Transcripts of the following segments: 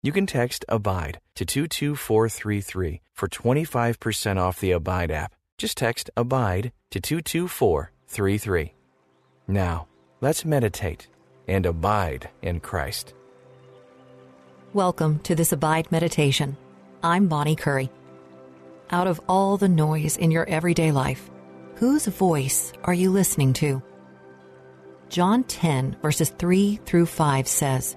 You can text ABIDE to 22433 for 25% off the Abide app. Just text ABIDE to 22433. Now, let's meditate and abide in Christ. Welcome to this Abide Meditation. I'm Bonnie Curry. Out of all the noise in your everyday life, whose voice are you listening to? John 10, verses 3 through 5 says,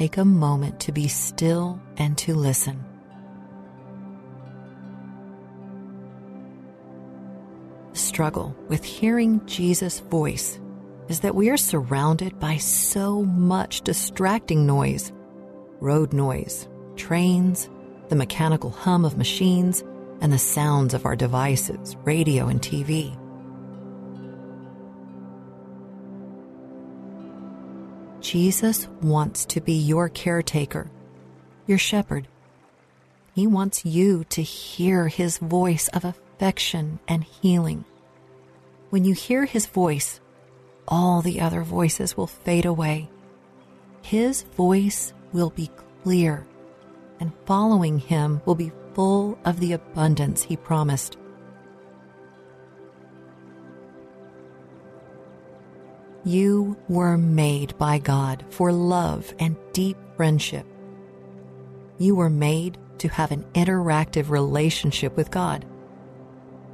take a moment to be still and to listen. The struggle with hearing Jesus' voice is that we are surrounded by so much distracting noise road noise, trains, the mechanical hum of machines, and the sounds of our devices, radio, and TV. Jesus wants to be your caretaker, your shepherd. He wants you to hear his voice of affection and healing. When you hear his voice, all the other voices will fade away. His voice will be clear, and following him will be full of the abundance he promised. You were made by God for love and deep friendship. You were made to have an interactive relationship with God.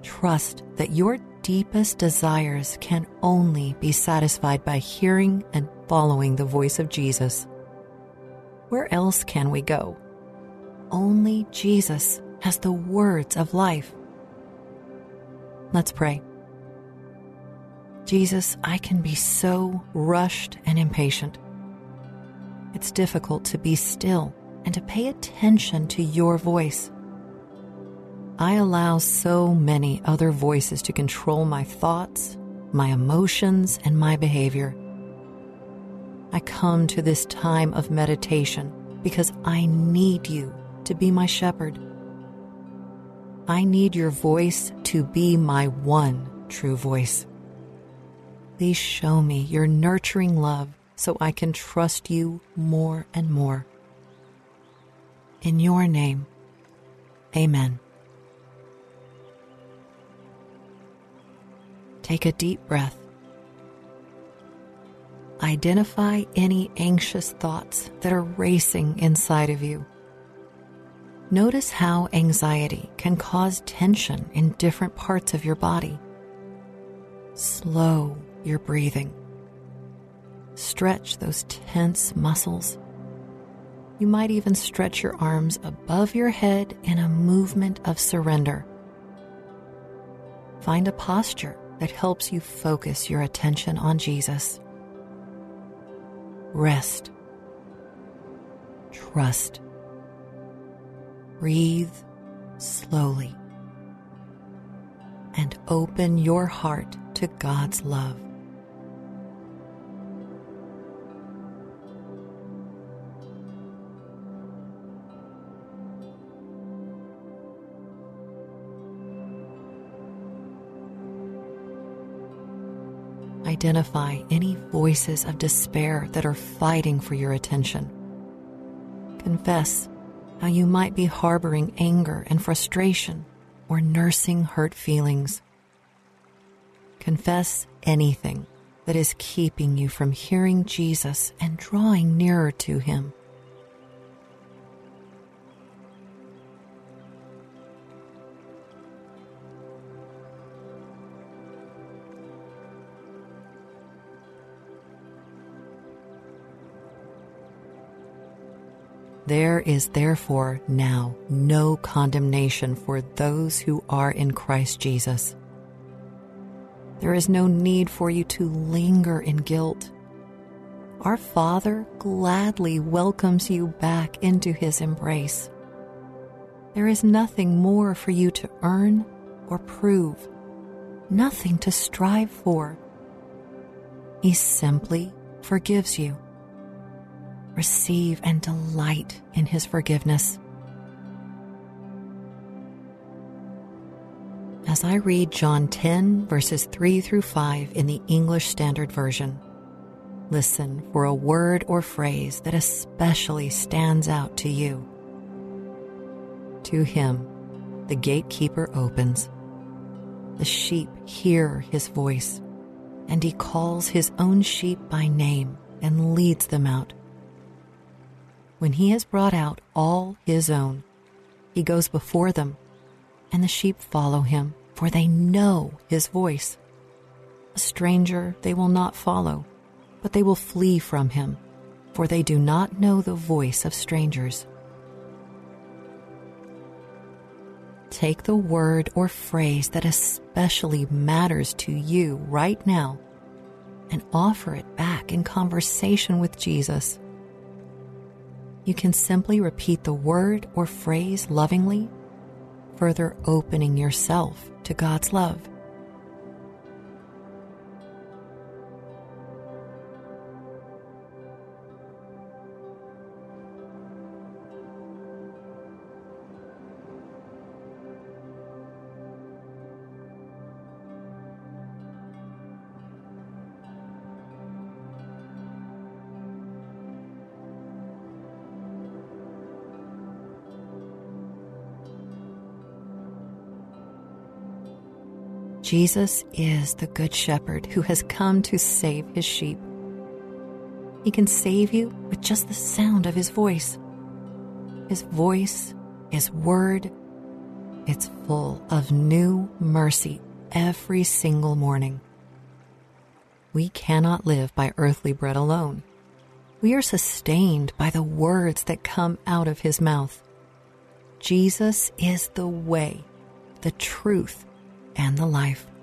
Trust that your deepest desires can only be satisfied by hearing and following the voice of Jesus. Where else can we go? Only Jesus has the words of life. Let's pray. Jesus, I can be so rushed and impatient. It's difficult to be still and to pay attention to your voice. I allow so many other voices to control my thoughts, my emotions, and my behavior. I come to this time of meditation because I need you to be my shepherd. I need your voice to be my one true voice. Please show me your nurturing love so I can trust you more and more. In your name, amen. Take a deep breath. Identify any anxious thoughts that are racing inside of you. Notice how anxiety can cause tension in different parts of your body. Slow your breathing. Stretch those tense muscles. You might even stretch your arms above your head in a movement of surrender. Find a posture that helps you focus your attention on Jesus. Rest. Trust. Breathe slowly. And open your heart to God's love. Identify any voices of despair that are fighting for your attention. Confess how you might be harboring anger and frustration or nursing hurt feelings. Confess anything that is keeping you from hearing Jesus and drawing nearer to Him. There is therefore now no condemnation for those who are in Christ Jesus. There is no need for you to linger in guilt. Our Father gladly welcomes you back into His embrace. There is nothing more for you to earn or prove, nothing to strive for. He simply forgives you receive and delight in His forgiveness. As I read John 10, verses 3 through 5 in the English Standard Version, listen for a word or phrase that especially stands out to you. To him, the gatekeeper opens. The sheep hear his voice, and he calls his own sheep by name and leads them out when he has brought out all his own, he goes before them, and the sheep follow him, for they know his voice. A stranger they will not follow, but they will flee from him, for they do not know the voice of strangers. Take the word or phrase that especially matters to you right now and offer it back in conversation with Jesus you can simply repeat the word or phrase lovingly, further opening yourself to God's love. Jesus is the Good Shepherd who has come to save his sheep. He can save you with just the sound of his voice. His voice, his word, it's full of new mercy every single morning. We cannot live by earthly bread alone. We are sustained by the words that come out of his mouth. Jesus is the way, the truth, and the life.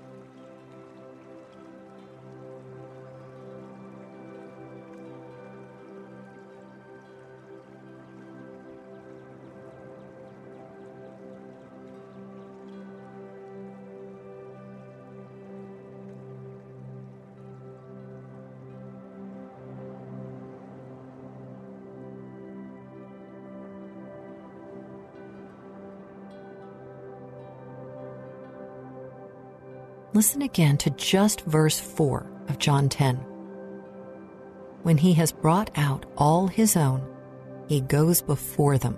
Listen again to just verse 4 of John 10. When he has brought out all his own, he goes before them,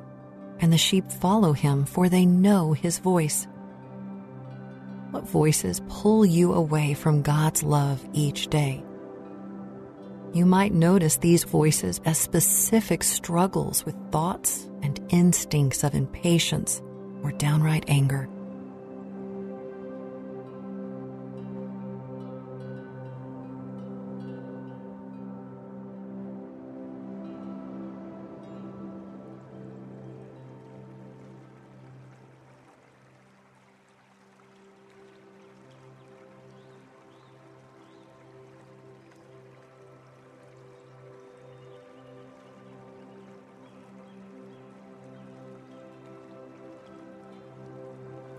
and the sheep follow him, for they know his voice. What voices pull you away from God's love each day? You might notice these voices as specific struggles with thoughts and instincts of impatience or downright anger.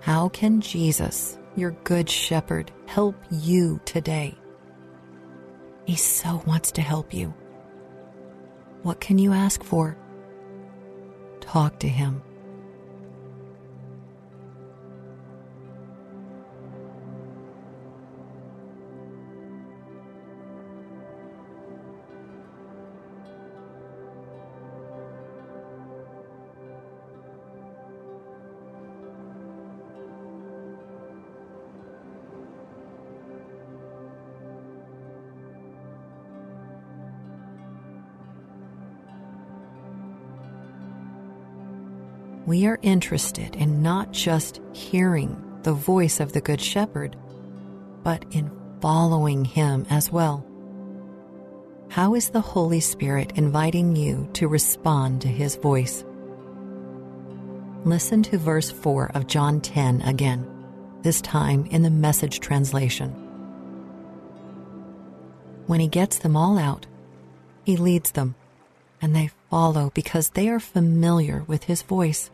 How can Jesus, your good shepherd, help you today? He so wants to help you. What can you ask for? Talk to him. We are interested in not just hearing the voice of the Good Shepherd, but in following him as well. How is the Holy Spirit inviting you to respond to his voice? Listen to verse 4 of John 10 again, this time in the message translation. When he gets them all out, he leads them, and they follow because they are familiar with his voice.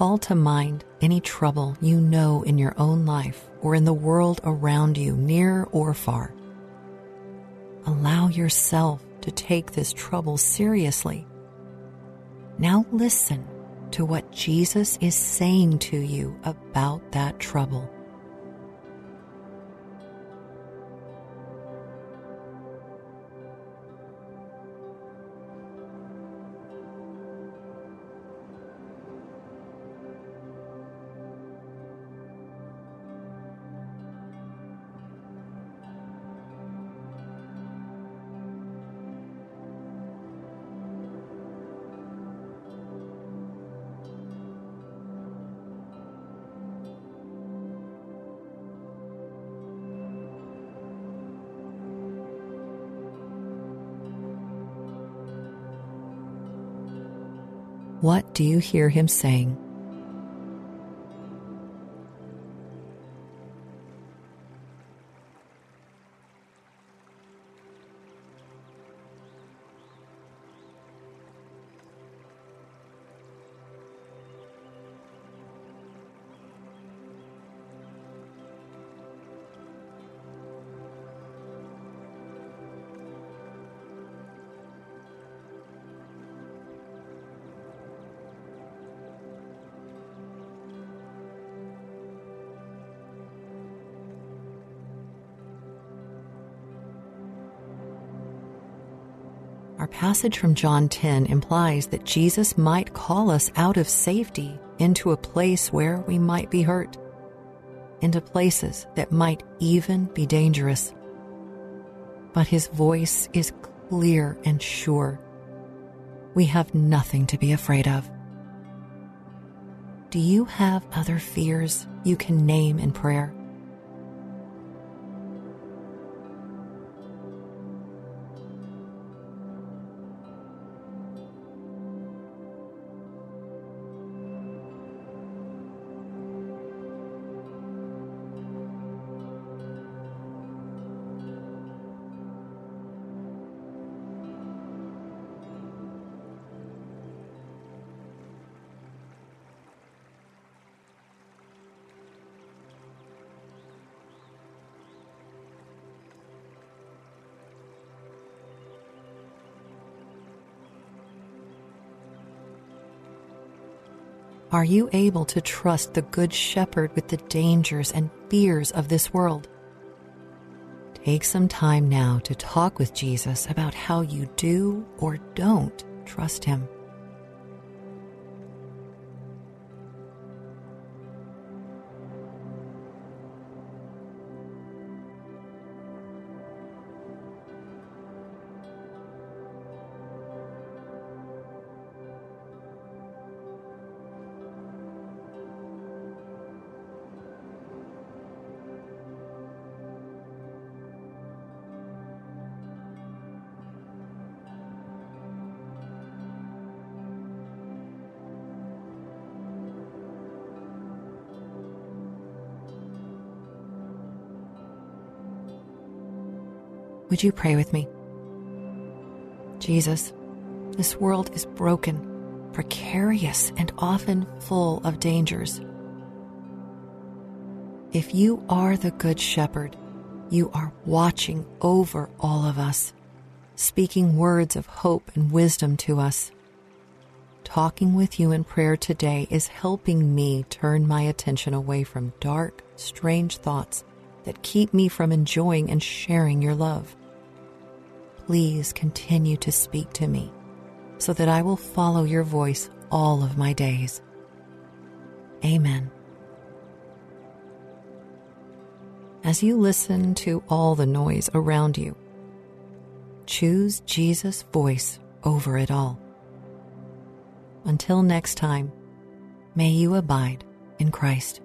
Call to mind any trouble you know in your own life or in the world around you, near or far. Allow yourself to take this trouble seriously. Now listen to what Jesus is saying to you about that trouble. What do you hear him saying? Our passage from John 10 implies that Jesus might call us out of safety into a place where we might be hurt, into places that might even be dangerous. But his voice is clear and sure. We have nothing to be afraid of. Do you have other fears you can name in prayer? Are you able to trust the Good Shepherd with the dangers and fears of this world? Take some time now to talk with Jesus about how you do or don't trust Him. Would you pray with me? Jesus, this world is broken, precarious, and often full of dangers. If you are the Good Shepherd, you are watching over all of us, speaking words of hope and wisdom to us. Talking with you in prayer today is helping me turn my attention away from dark, strange thoughts that keep me from enjoying and sharing your love please continue to speak to me so that I will follow your voice all of my days. Amen. As you listen to all the noise around you, choose Jesus' voice over it all. Until next time, may you abide in Christ.